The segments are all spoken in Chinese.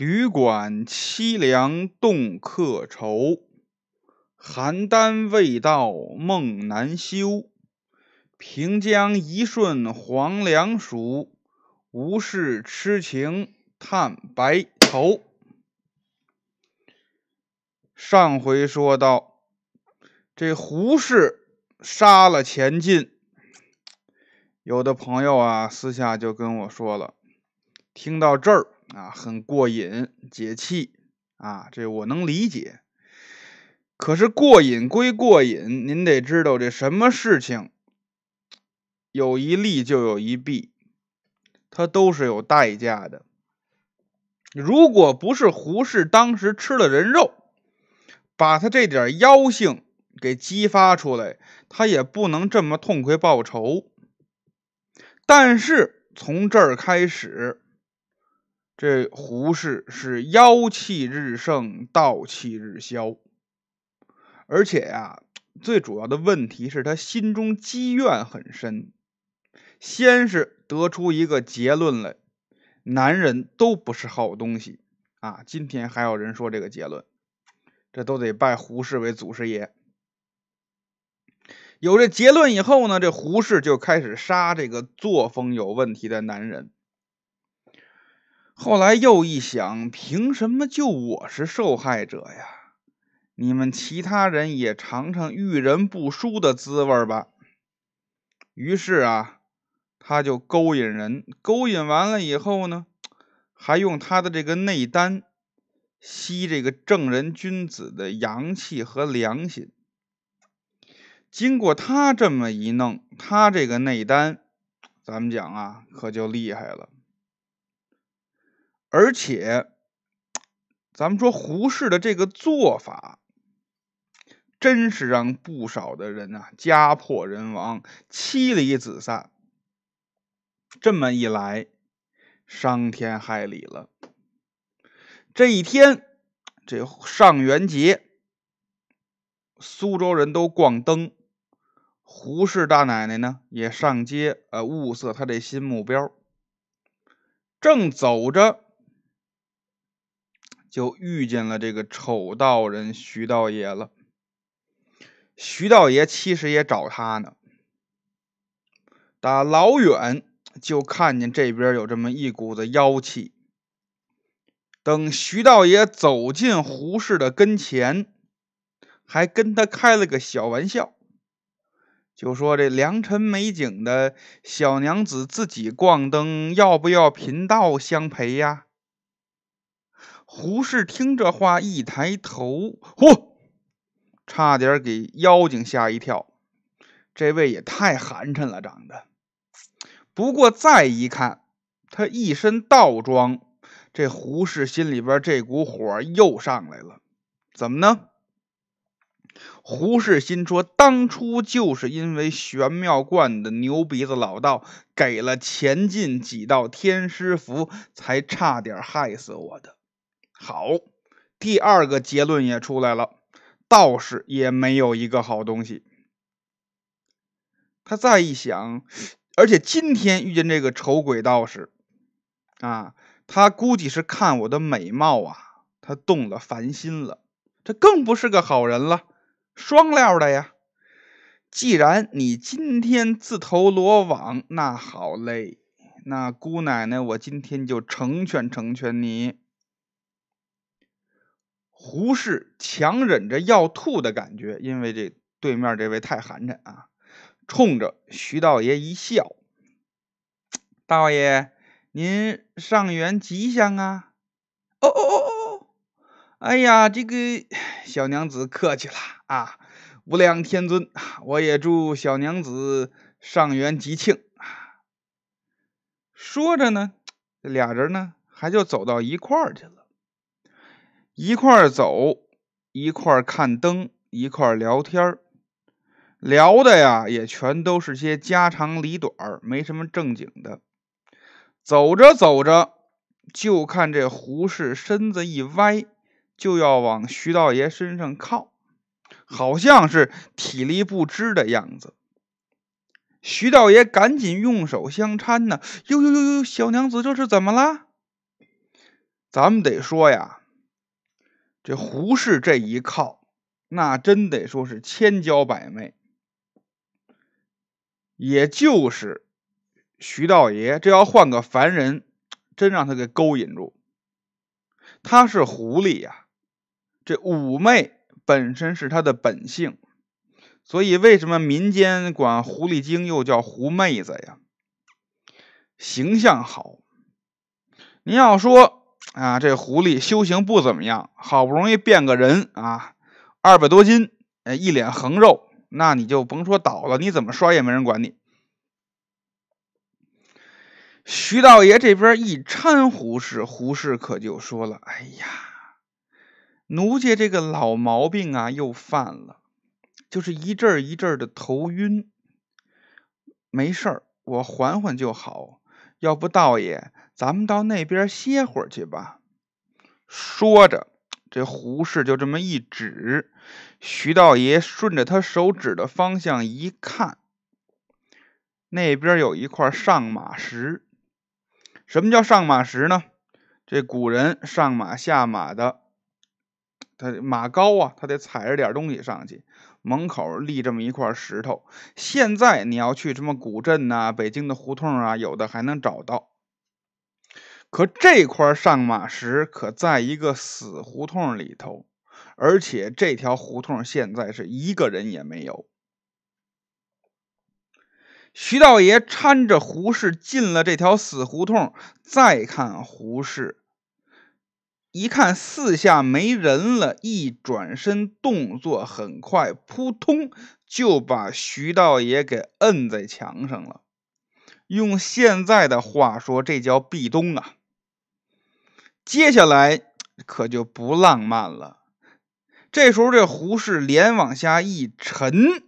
旅馆凄凉动客愁，邯郸未到梦难休。平江一瞬黄粱熟，无事痴情叹白头。上回说到，这胡适杀了钱进，有的朋友啊私下就跟我说了，听到这儿。啊，很过瘾，解气啊，这我能理解。可是过瘾归过瘾，您得知道这什么事情有一利就有一弊，它都是有代价的。如果不是胡适当时吃了人肉，把他这点妖性给激发出来，他也不能这么痛快报仇。但是从这儿开始。这胡适是妖气日盛，道气日消，而且呀，最主要的问题是他心中积怨很深。先是得出一个结论来：男人都不是好东西啊！今天还有人说这个结论，这都得拜胡适为祖师爷。有这结论以后呢，这胡适就开始杀这个作风有问题的男人。后来又一想，凭什么就我是受害者呀？你们其他人也尝尝遇人不淑的滋味吧。于是啊，他就勾引人，勾引完了以后呢，还用他的这个内丹吸这个正人君子的阳气和良心。经过他这么一弄，他这个内丹，咱们讲啊，可就厉害了。而且，咱们说胡适的这个做法，真是让不少的人啊家破人亡、妻离子散。这么一来，伤天害理了。这一天，这上元节，苏州人都逛灯，胡适大奶奶呢也上街，呃，物色他这新目标。正走着。就遇见了这个丑道人徐道爷了。徐道爷其实也找他呢，打老远就看见这边有这么一股子妖气。等徐道爷走进胡适的跟前，还跟他开了个小玩笑，就说：“这良辰美景的小娘子自己逛灯，要不要贫道相陪呀？”胡适听这话，一抬头，嚯，差点给妖精吓一跳。这位也太寒碜了，长得。不过再一看，他一身道装，这胡适心里边这股火又上来了。怎么呢？胡适心说，当初就是因为玄妙观的牛鼻子老道给了钱进几道天师符，才差点害死我的。好，第二个结论也出来了，道士也没有一个好东西。他再一想，而且今天遇见这个丑鬼道士，啊，他估计是看我的美貌啊，他动了凡心了，这更不是个好人了，双料的呀。既然你今天自投罗网，那好嘞，那姑奶奶，我今天就成全成全你。胡适强忍着要吐的感觉，因为这对面这位太寒碜啊，冲着徐道爷一笑：“道爷，您上元吉祥啊！”“哦哦哦哦！”“哎呀，这个小娘子客气了啊！”“无量天尊，我也祝小娘子上元吉庆啊！”说着呢，这俩人呢还就走到一块儿去了。一块儿走，一块儿看灯，一块儿聊天儿，聊的呀也全都是些家长里短儿，没什么正经的。走着走着，就看这胡适身子一歪，就要往徐道爷身上靠，好像是体力不支的样子。徐道爷赶紧用手相搀呢，哟哟哟哟，小娘子这是怎么了？咱们得说呀，这胡适这一靠，那真得说是千娇百媚。也就是徐道爷，这要换个凡人，真让他给勾引住。他是狐狸呀，这妩媚本身是他的本性，所以为什么民间管狐狸精又叫狐妹子呀？形象好。您要说啊，这狐狸修行不怎么样，好不容易变个人啊，二百多斤，呃，一脸横肉。那你就甭说倒了，你怎么摔也没人管你。徐道爷这边一搀胡适，胡适可就说了：“哎呀，奴家这个老毛病啊又犯了，就是一阵一阵的头晕。没事儿，我缓缓就好。要不道爷，咱们到那边歇会儿去吧。”说着。这胡适就这么一指，徐道爷顺着他手指的方向一看，那边有一块上马石。什么叫上马石呢？这古人上马下马的，他马高啊，他得踩着点东西上去。门口立这么一块石头。现在你要去什么古镇呐、北京的胡同啊，有的还能找到。可这块上马石可在一个死胡同里头，而且这条胡同现在是一个人也没有。徐道爷搀着胡适进了这条死胡同，再看胡适，一看四下没人了，一转身动作很快，扑通就把徐道爷给摁在墙上了。用现在的话说，这叫壁咚啊！接下来可就不浪漫了。这时候，这胡适脸往下一沉：“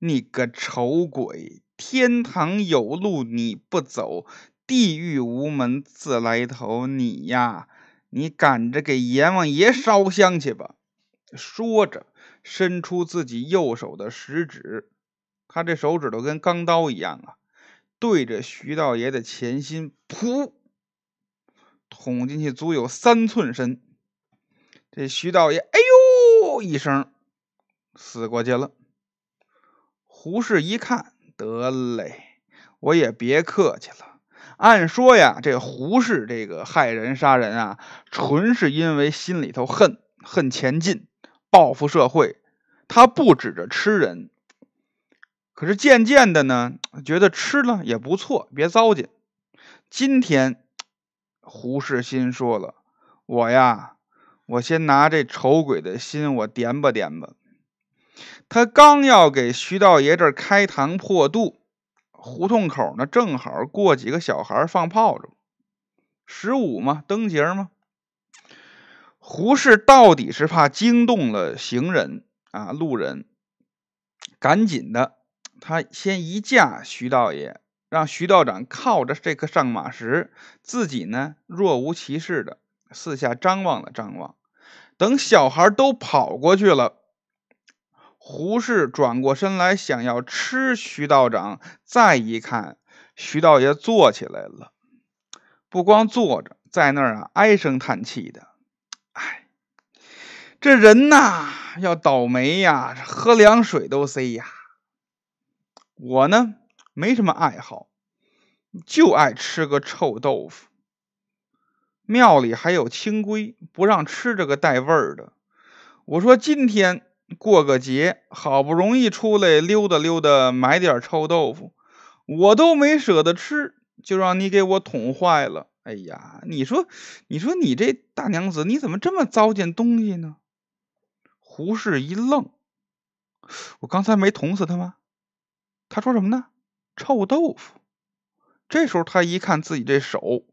你个丑鬼，天堂有路你不走，地狱无门自来投。你呀，你赶着给阎王爷烧香去吧！”说着，伸出自己右手的食指，他这手指头跟钢刀一样啊，对着徐道爷的前心，噗！捅进去足有三寸深，这徐道爷哎呦一声死过去了。胡适一看，得嘞，我也别客气了。按说呀，这胡适这个害人杀人啊，纯是因为心里头恨恨前进，报复社会。他不指着吃人，可是渐渐的呢，觉得吃了也不错，别糟践。今天。胡适心说了：“我呀，我先拿这丑鬼的心，我点吧点吧。”他刚要给徐道爷这儿开膛破肚，胡同口呢正好过几个小孩放炮仗，十五嘛，灯节嘛。胡适到底是怕惊动了行人啊，路人，赶紧的，他先一架徐道爷。让徐道长靠着这颗上马石，自己呢若无其事的四下张望了张望。等小孩都跑过去了，胡适转过身来想要吃徐道长，再一看，徐道爷坐起来了，不光坐着，在那儿啊唉声叹气的。哎，这人呐要倒霉呀，喝凉水都塞呀。我呢？没什么爱好，就爱吃个臭豆腐。庙里还有清规，不让吃这个带味儿的。我说今天过个节，好不容易出来溜达溜达，买点臭豆腐，我都没舍得吃，就让你给我捅坏了。哎呀，你说，你说你这大娘子，你怎么这么糟践东西呢？胡适一愣，我刚才没捅死他吗？他说什么呢？臭豆腐。这时候他一看自己这手，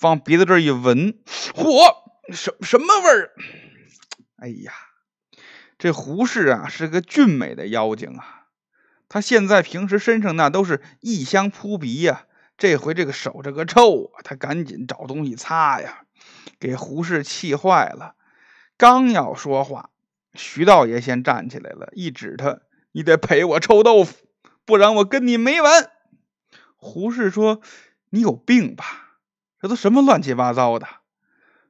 往鼻子这一闻，嚯，什什么味儿？哎呀，这胡适啊是个俊美的妖精啊！他现在平时身上那都是异香扑鼻呀，这回这个手这个臭啊，他赶紧找东西擦呀，给胡适气坏了。刚要说话，徐道爷先站起来了，一指他。你得赔我臭豆腐，不然我跟你没完。胡适说：“你有病吧？这都什么乱七八糟的？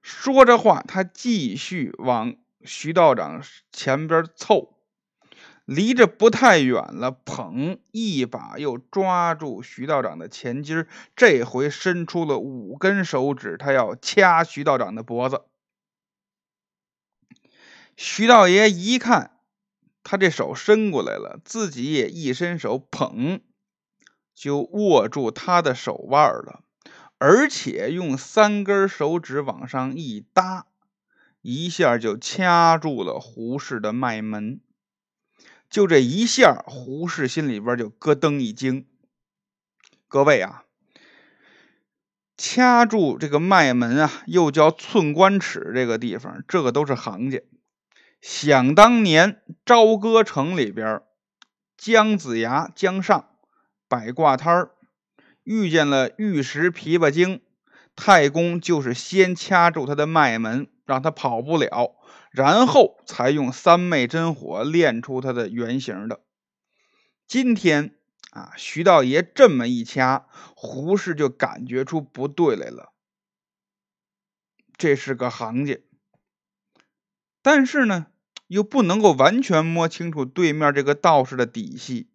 说着话，他继续往徐道长前边凑，离着不太远了，捧一把又抓住徐道长的前襟这回伸出了五根手指，他要掐徐道长的脖子。徐道爷一看，他这手伸过来了，自己也一伸手捧，就握住他的手腕了。而且用三根手指往上一搭，一下就掐住了胡适的脉门。就这一下，胡适心里边就咯噔一惊。各位啊，掐住这个脉门啊，又叫寸关尺，这个地方，这个都是行家。想当年，朝歌城里边，姜子牙姜尚摆挂摊儿。遇见了玉石琵琶精，太公就是先掐住他的脉门，让他跑不了，然后才用三昧真火练出他的原型的。今天啊，徐道爷这么一掐，胡适就感觉出不对来了。这是个行家，但是呢，又不能够完全摸清楚对面这个道士的底细。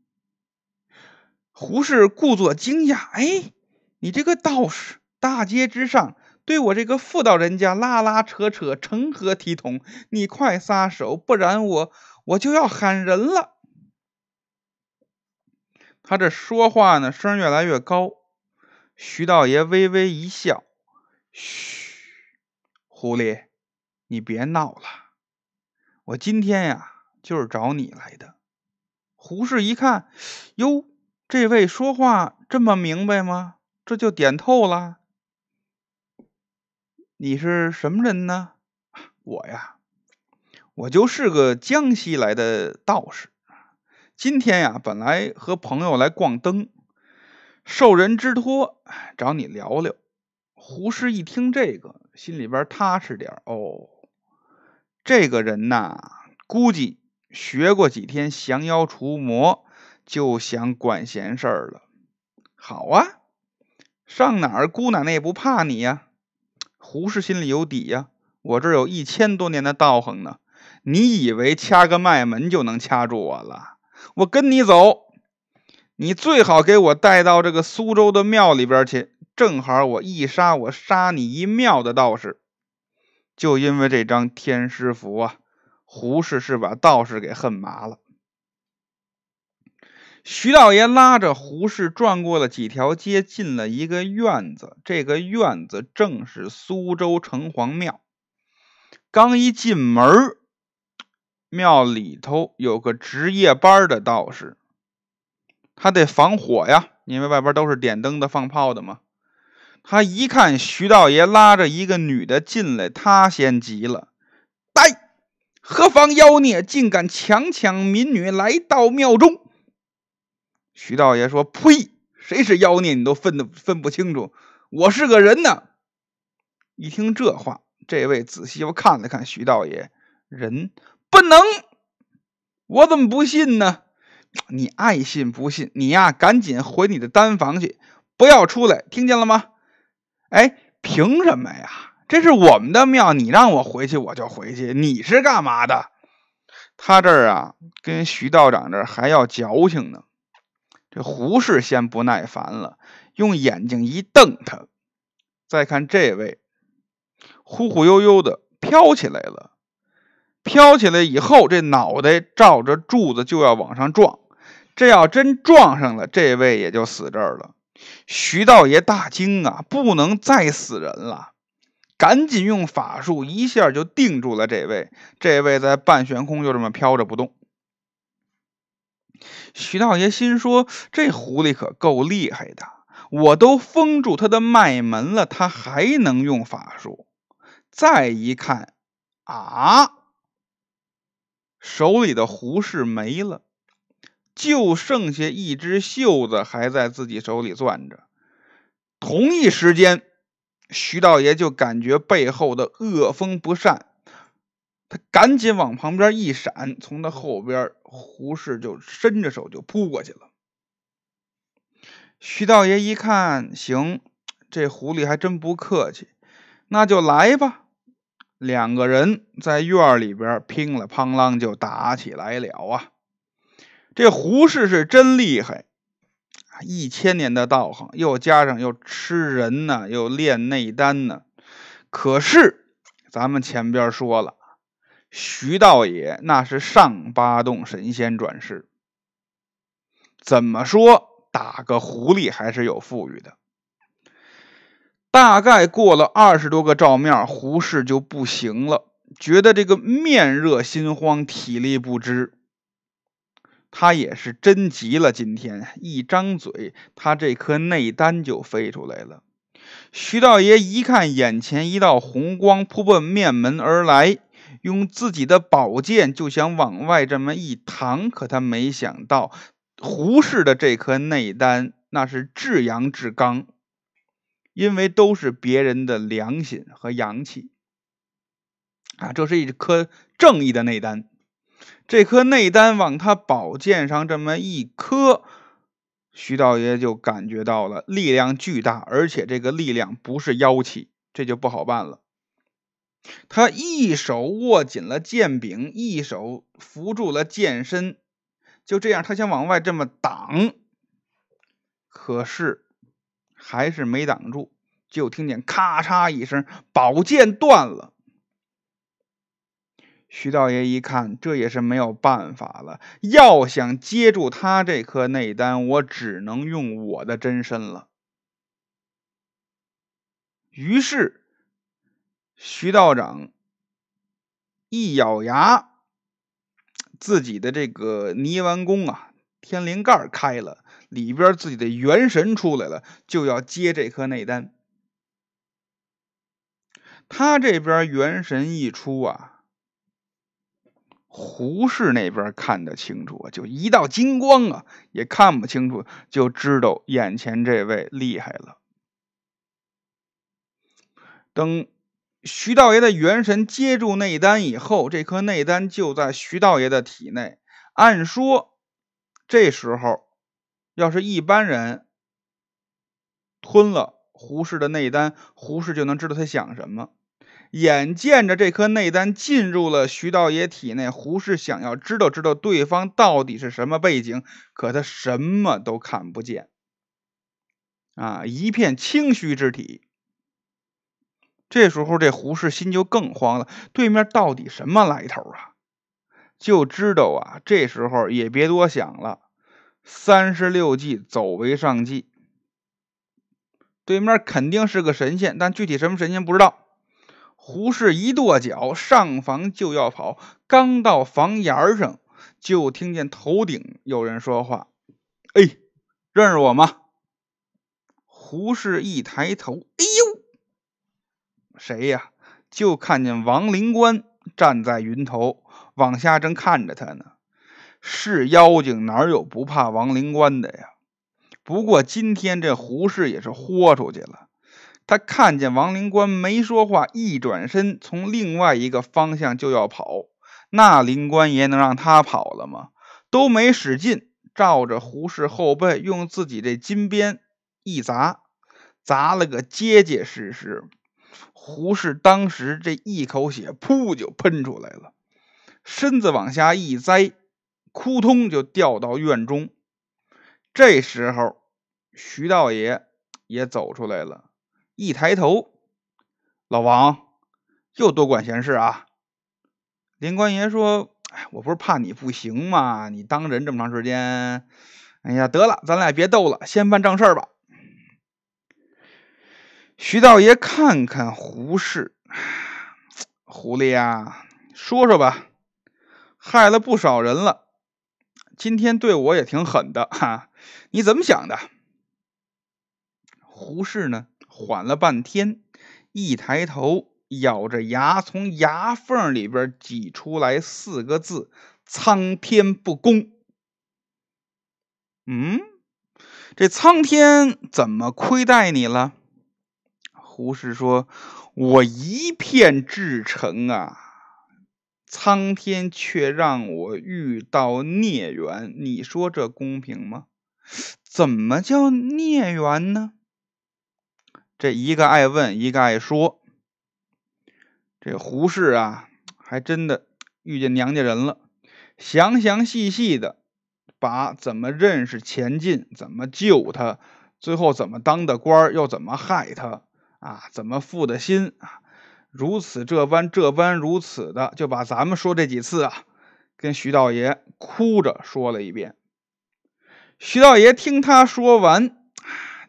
胡适故作惊讶：“哎，你这个道士，大街之上对我这个妇道人家拉拉扯扯，成何体统？你快撒手，不然我我就要喊人了。”他这说话呢，声越来越高。徐道爷微微一笑：“嘘，狐狸，你别闹了。我今天呀，就是找你来的。”胡适一看，哟。这位说话这么明白吗？这就点透了。你是什么人呢？我呀，我就是个江西来的道士。今天呀，本来和朋友来逛灯，受人之托找你聊聊。胡适一听这个，心里边踏实点哦。这个人呐，估计学过几天降妖除魔。就想管闲事儿了。好啊，上哪儿姑奶奶也不怕你呀。胡适心里有底呀，我这有一千多年的道行呢。你以为掐个脉门就能掐住我了？我跟你走，你最好给我带到这个苏州的庙里边去。正好我一杀，我杀你一庙的道士。就因为这张天师符啊，胡适是把道士给恨麻了。徐道爷拉着胡适转过了几条街，进了一个院子。这个院子正是苏州城隍庙。刚一进门，庙里头有个值夜班的道士，他得防火呀，因为外边都是点灯的、放炮的嘛。他一看徐道爷拉着一个女的进来，他先急了：“呆，何方妖孽，竟敢强抢民女，来到庙中！”徐道爷说：“呸！谁是妖孽，你都分得分不清楚。我是个人呢。”一听这话，这位仔细又看了看徐道爷，人不能，我怎么不信呢？你爱信不信，你呀，赶紧回你的丹房去，不要出来，听见了吗？哎，凭什么呀？这是我们的庙，你让我回去我就回去。你是干嘛的？他这儿啊，跟徐道长这还要矫情呢。这胡适先不耐烦了，用眼睛一瞪他，再看这位，忽忽悠悠的飘起来了。飘起来以后，这脑袋照着柱子就要往上撞。这要真撞上了，这位也就死这儿了。徐道爷大惊啊，不能再死人了，赶紧用法术一下就定住了这位。这位在半悬空就这么飘着不动。徐道爷心说：“这狐狸可够厉害的，我都封住他的脉门了，他还能用法术。”再一看，啊，手里的胡氏没了，就剩下一只袖子还在自己手里攥着。同一时间，徐道爷就感觉背后的恶风不善。他赶紧往旁边一闪，从他后边，胡适就伸着手就扑过去了。徐道爷一看，行，这狐狸还真不客气，那就来吧。两个人在院里边乒了乓啷就打起来了啊！这胡氏是真厉害，一千年的道行，又加上又吃人呢，又练内丹呢。可是咱们前边说了，徐道爷那是上八洞神仙转世，怎么说打个狐狸还是有富裕的。大概过了二十多个照面，胡适就不行了，觉得这个面热心慌，体力不支。他也是真急了，今天一张嘴，他这颗内丹就飞出来了。徐道爷一看，眼前一道红光扑奔面门而来，用自己的宝剑就想往外这么一搪，可他没想到，胡适的这颗内丹那是至阳至刚。因为都是别人的良心和阳气啊，这是一颗正义的内丹。这颗内丹往他宝剑上这么一磕，徐道爷就感觉到了力量巨大，而且这个力量不是妖气，这就不好办了。他一手握紧了剑柄，一手扶住了剑身，就这样，他想往外这么挡，可是。还是没挡住，就听见咔嚓一声，宝剑断了。徐道爷一看，这也是没有办法了。要想接住他这颗内丹，我只能用我的真身了。于是，徐道长一咬牙，自己的这个泥丸宫啊，天灵盖开了。里边自己的元神出来了，就要接这颗内丹。他这边元神一出啊，胡氏那边看得清楚啊，就一道金光啊，也看不清楚，就知道眼前这位厉害了。等徐道爷的元神接住内丹以后，这颗内丹就在徐道爷的体内。按说这时候。要是一般人吞了胡适的内丹，胡适就能知道他想什么。眼见着这颗内丹进入了徐道爷体内，胡适想要知道知道对方到底是什么背景，可他什么都看不见，啊，一片清虚之体。这时候这胡适心就更慌了，对面到底什么来头啊？就知道啊，这时候也别多想了。三十六计，走为上计。对面肯定是个神仙，但具体什么神仙不知道。胡适一跺脚，上房就要跑。刚到房檐上，就听见头顶有人说话：“哎，认识我吗？”胡适一抬头，哎呦，谁呀？就看见王灵官站在云头，往下正看着他呢。是妖精，哪有不怕王灵官的呀？不过今天这胡氏也是豁出去了。他看见王灵官没说话，一转身从另外一个方向就要跑。那灵官爷能让他跑了吗？都没使劲，照着胡氏后背，用自己这金鞭一砸，砸了个结结实实。胡氏当时这一口血噗就喷出来了，身子往下一栽。扑通就掉到院中，这时候徐道爷也走出来了，一抬头，老王又多管闲事啊！林官爷说：“哎，我不是怕你不行吗？你当人这么长时间，哎呀，得了，咱俩别斗了，先办正事吧。”徐道爷看看胡氏，狐狸呀，说说吧，害了不少人了。今天对我也挺狠的哈，你怎么想的？胡适呢，缓了半天，一抬头，咬着牙，从牙缝里边挤出来四个字：“苍天不公。”嗯，这苍天怎么亏待你了？胡适说：“我一片至诚啊。”苍天却让我遇到孽缘，你说这公平吗？怎么叫孽缘呢？这一个爱问，一个爱说。这胡适啊，还真的遇见娘家人了，详详细细的把怎么认识钱进，怎么救他，最后怎么当的官又怎么害他啊，怎么负的心啊，如此这般这般如此的，就把咱们说这几次啊，跟徐道爷哭着说了一遍。徐道爷听他说完，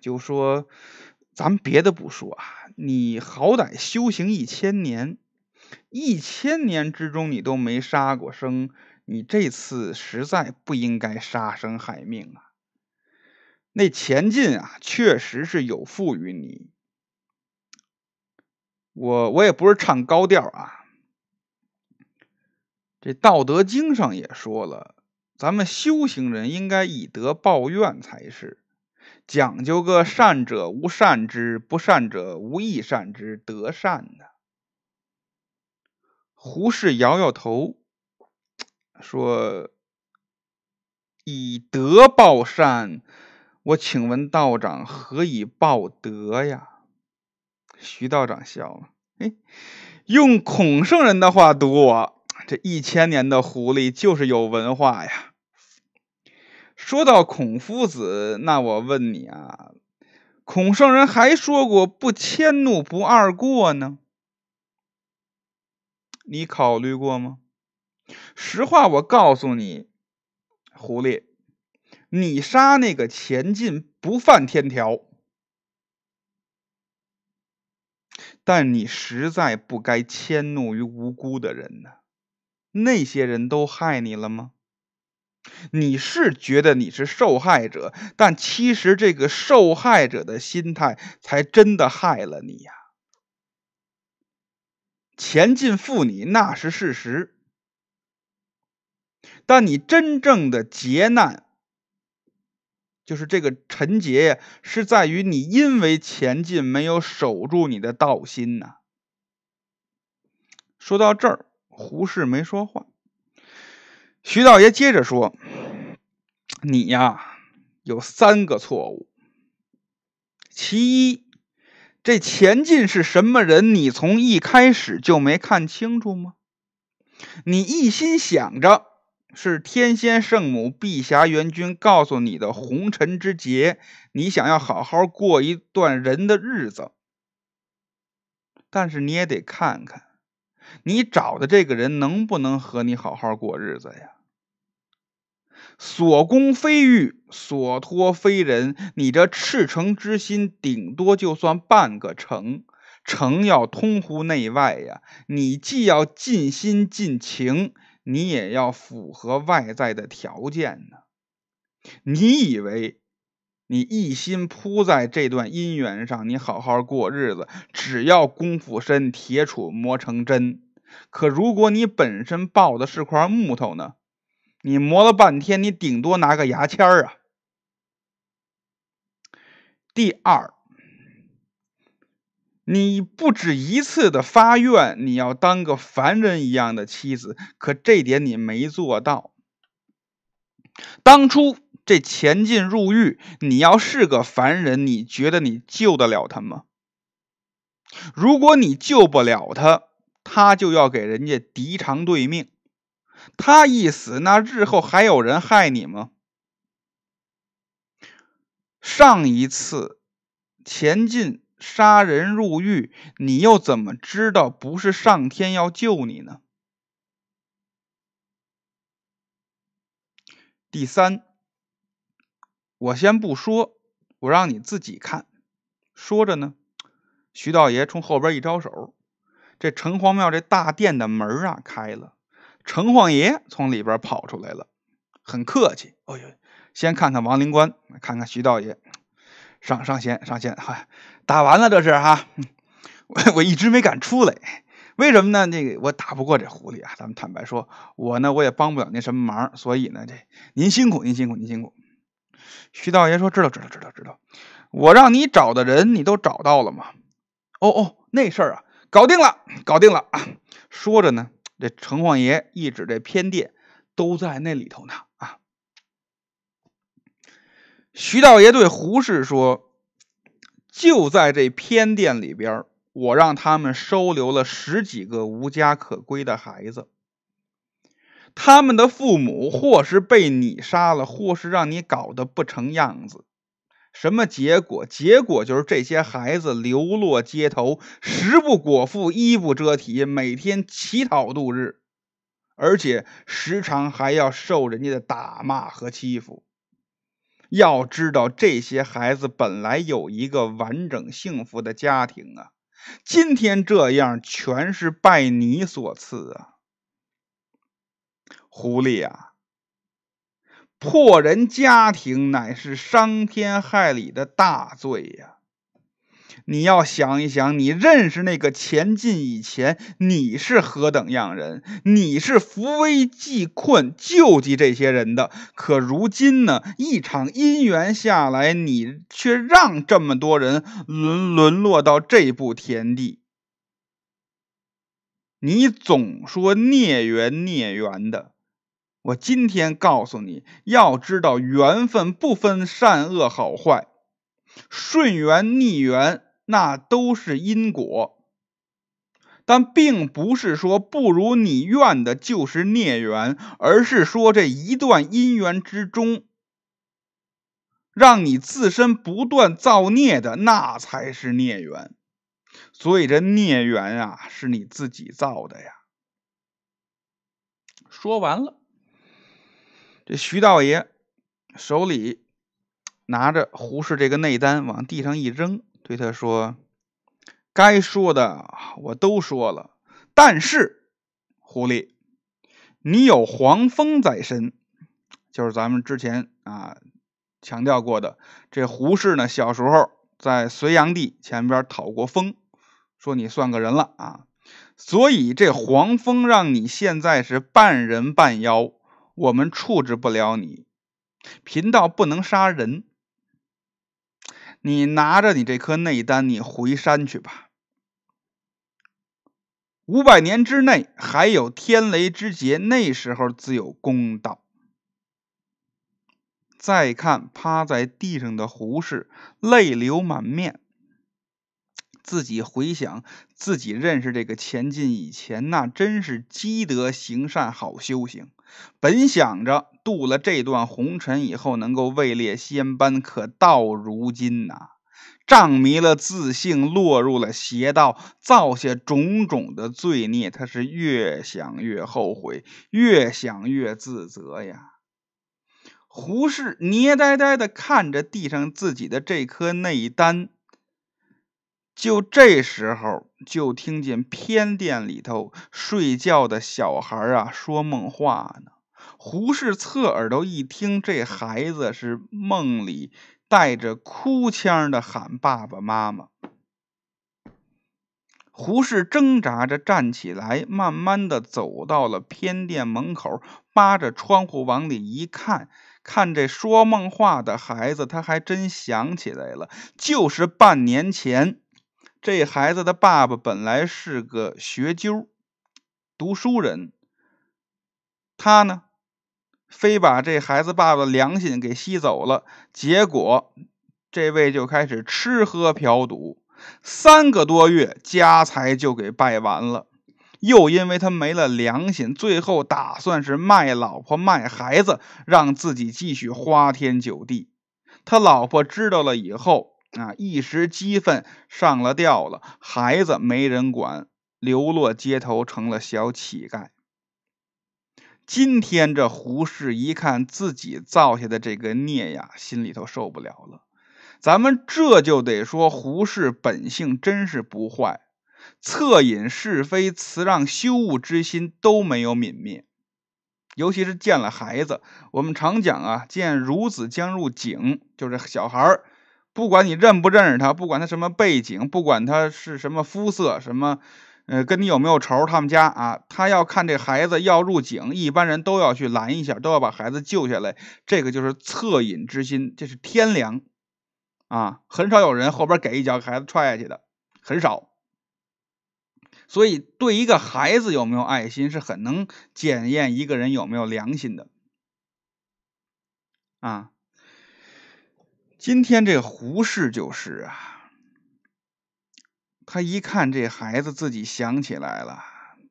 就说：“咱别的不说啊，你好歹修行一千年。”一千年之中，你都没杀过生，你这次实在不应该杀生害命啊！那前进啊，确实是有负于你。我我也不是唱高调啊，这《道德经》上也说了，咱们修行人应该以德报怨才是，讲究个善者无善之，不善者无亦善之，德善的。胡适摇摇头，说：“以德报善，我请问道长何以报德呀？”徐道长笑了：“哎，用孔圣人的话读我，这一千年的狐狸就是有文化呀。说到孔夫子，那我问你啊，孔圣人还说过‘不迁怒，不贰过’呢？”你考虑过吗？实话，我告诉你，狐狸，你杀那个钱进不犯天条，但你实在不该迁怒于无辜的人呢。那些人都害你了吗？你是觉得你是受害者，但其实这个受害者的心态才真的害了你呀。钱进负你那是事实，但你真正的劫难，就是这个陈劫呀，是在于你因为钱进没有守住你的道心呐。说到这儿，胡适没说话。徐道爷接着说：“你呀，有三个错误，其一。”这钱进是什么人？你从一开始就没看清楚吗？你一心想着是天仙圣母、碧霞元君告诉你的红尘之劫，你想要好好过一段人的日子。但是你也得看看，你找的这个人能不能和你好好过日子呀？所攻非玉，所托非人。你这赤诚之心，顶多就算半个诚，诚要通乎内外呀。你既要尽心尽情，你也要符合外在的条件呢。你以为你一心扑在这段姻缘上，你好好过日子，只要功夫深，铁杵磨成针。可如果你本身抱的是块木头呢？你磨了半天，你顶多拿个牙签儿啊。第二，你不止一次的发愿，你要当个凡人一样的妻子，可这点你没做到。当初这钱进入狱，你要是个凡人，你觉得你救得了他吗？如果你救不了他，他就要给人家敌偿对命。他一死，那日后还有人害你吗？上一次钱进杀人入狱，你又怎么知道不是上天要救你呢？第三，我先不说，我让你自己看。说着呢，徐道爷冲后边一招手，这城隍庙这大殿的门啊开了。城隍爷从里边跑出来了，很客气。哎呦，先看看王灵官，看看徐道爷，上上仙上仙，哈，打完了这是哈。我我一直没敢出来，为什么呢？那个我打不过这狐狸啊。咱们坦白说，我呢我也帮不了您什么忙，所以呢这您辛苦您辛苦您辛苦。徐道爷说：“知道知道知道知道，我让你找的人你都找到了吗？”哦哦，那事儿啊，搞定了，搞定了啊。说着呢。这城隍爷一指这偏殿，都在那里头呢啊！徐道爷对胡适说：“就在这偏殿里边，我让他们收留了十几个无家可归的孩子。他们的父母或是被你杀了，或是让你搞得不成样子。什么结果？结果就是这些孩子流落街头，食不果腹，衣不遮体，每天乞讨度日，而且时常还要受人家的打骂和欺负。要知道，这些孩子本来有一个完整幸福的家庭啊，今天这样，全是拜你所赐啊！狐狸啊，破人家庭乃是伤天害理的大罪呀！你要想一想，你认识那个钱进以前，你是何等样人？你是扶危济困、救济这些人的。可如今呢，一场姻缘下来，你却让这么多人沦沦落到这步田地。你总说孽缘孽缘的。我今天告诉你，要知道缘分不分善恶好坏，顺缘逆缘那都是因果，但并不是说不如你愿的就是孽缘，而是说这一段姻缘之中，让你自身不断造孽的那才是孽缘。所以这孽缘啊，是你自己造的呀。说完了。这徐道爷手里拿着胡适这个内丹，往地上一扔，对他说：“该说的我都说了，但是狐狸，你有黄蜂在身，就是咱们之前啊强调过的。这胡适呢，小时候在隋炀帝前边讨过封，说你算个人了啊。所以这黄蜂让你现在是半人半妖。”我们处置不了你，贫道不能杀人。你拿着你这颗内丹，你回山去吧。五百年之内还有天雷之劫，那时候自有公道。再看趴在地上的胡适，泪流满面。自己回想自己认识这个前进以前，那真是积德行善好修行。本想着渡了这段红尘以后能够位列仙班，可到如今呐，仗迷了自信，落入了邪道，造下种种的罪孽。他是越想越后悔，越想越自责呀。胡适捏呆呆的看着地上自己的这颗内丹。就这时候，就听见偏殿里头睡觉的小孩啊说梦话呢。胡适侧耳朵一听，这孩子是梦里带着哭腔的喊爸爸妈妈。胡适挣扎着站起来，慢慢的走到了偏殿门口，扒着窗户往里一看，看这说梦话的孩子，他还真想起来了，就是半年前。这孩子的爸爸本来是个学究、读书人，他呢，非把这孩子爸爸良心给吸走了，结果这位就开始吃喝嫖赌，三个多月家财就给败完了。又因为他没了良心，最后打算是卖老婆卖孩子，让自己继续花天酒地。他老婆知道了以后。啊！一时激愤上了吊了，孩子没人管，流落街头成了小乞丐。今天这胡适一看自己造下的这个孽呀，心里头受不了了。咱们这就得说，胡适本性真是不坏，恻隐是非、辞让羞恶之心都没有泯灭。尤其是见了孩子，我们常讲啊，见孺子将入井，就是小孩儿。不管你认不认识他，不管他什么背景，不管他是什么肤色，什么，呃，跟你有没有仇，他们家啊，他要看这孩子要入井，一般人都要去拦一下，都要把孩子救下来。这个就是恻隐之心，这是天良啊，很少有人后边给一脚给孩子踹下去的，很少。所以，对一个孩子有没有爱心，是很能检验一个人有没有良心的啊。今天这胡适就是啊，他一看这孩子，自己想起来了，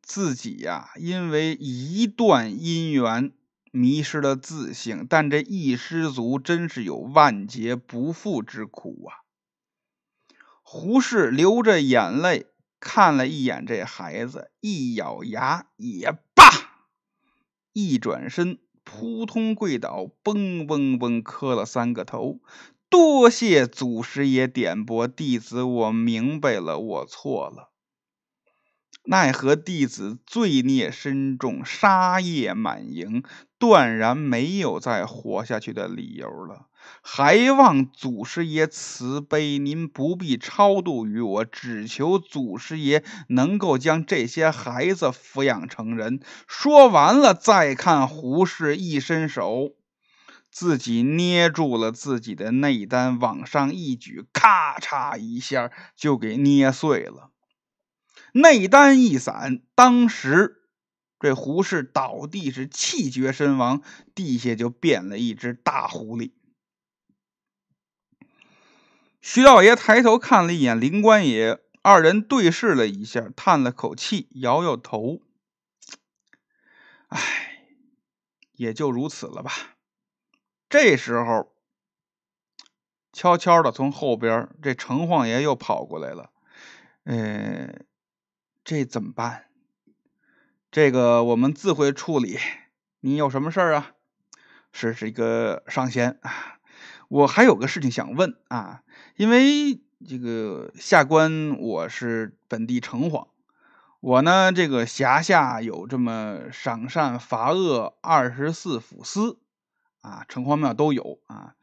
自己呀，因为一段姻缘迷失了自性，但这一失足，真是有万劫不复之苦啊！胡适流着眼泪看了一眼这孩子，一咬牙也罢，一转身，扑通跪倒，嘣嘣嘣磕了三个头。多谢祖师爷点拨，弟子我明白了，我错了。奈何弟子罪孽深重，杀业满盈，断然没有再活下去的理由了。还望祖师爷慈悲，您不必超度于我，只求祖师爷能够将这些孩子抚养成人。说完了，再看胡适一伸手。自己捏住了自己的内丹，往上一举，咔嚓一下就给捏碎了。内丹一散，当时这胡适倒地是气绝身亡，地下就变了一只大狐狸。徐道爷抬头看了一眼林官爷，二人对视了一下，叹了口气，摇摇头：“唉，也就如此了吧。”这时候，悄悄的从后边，这城隍爷又跑过来了。呃，这怎么办？这个我们自会处理。你有什么事儿啊？是这个上仙啊，我还有个事情想问啊。因为这个下官我是本地城隍，我呢这个辖下有这么赏善罚恶二十四府司。啊，城隍庙都有啊，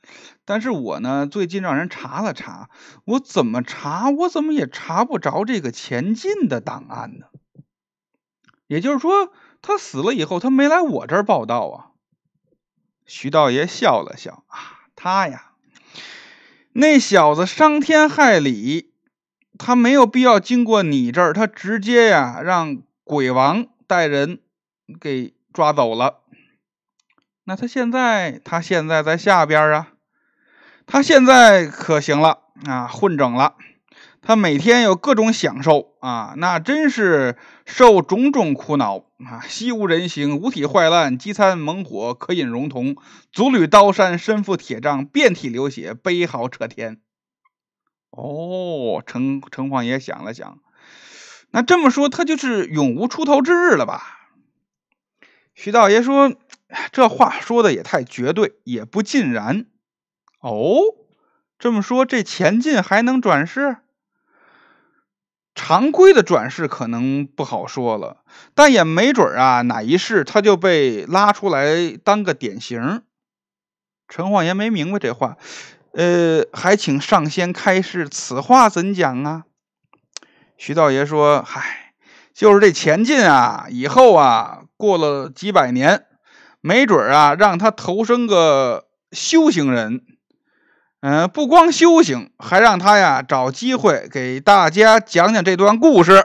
但是我呢，最近让人查了查，我怎么查，我怎么也查不着这个钱进的档案呢？也就是说，他死了以后，他没来我这儿报道啊。徐道爷笑了笑啊，他呀，那小子伤天害理，他没有必要经过你这儿，他直接呀让鬼王带人给抓走了。那他现在，他现在在下边啊，他现在可行了啊，混整了。他每天有各种享受啊，那真是受种种苦恼啊。西无人形，五体坏烂，饥餐猛火，渴饮熔铜，足履刀山，身负铁杖，遍体流血，悲嚎彻天。哦，城城隍爷想了想，那这么说，他就是永无出头之日了吧？徐道爷说。这话说的也太绝对，也不尽然。哦，这么说，这钱进还能转世？常规的转世可能不好说了，但也没准啊，哪一世他就被拉出来当个典型。陈晃爷没明白这话，呃，还请上仙开示，此话怎讲啊？徐道爷说：“嗨，就是这钱进啊，以后啊，过了几百年。”没准啊，让他投生个修行人，嗯，不光修行，还让他呀找机会给大家讲讲这段故事。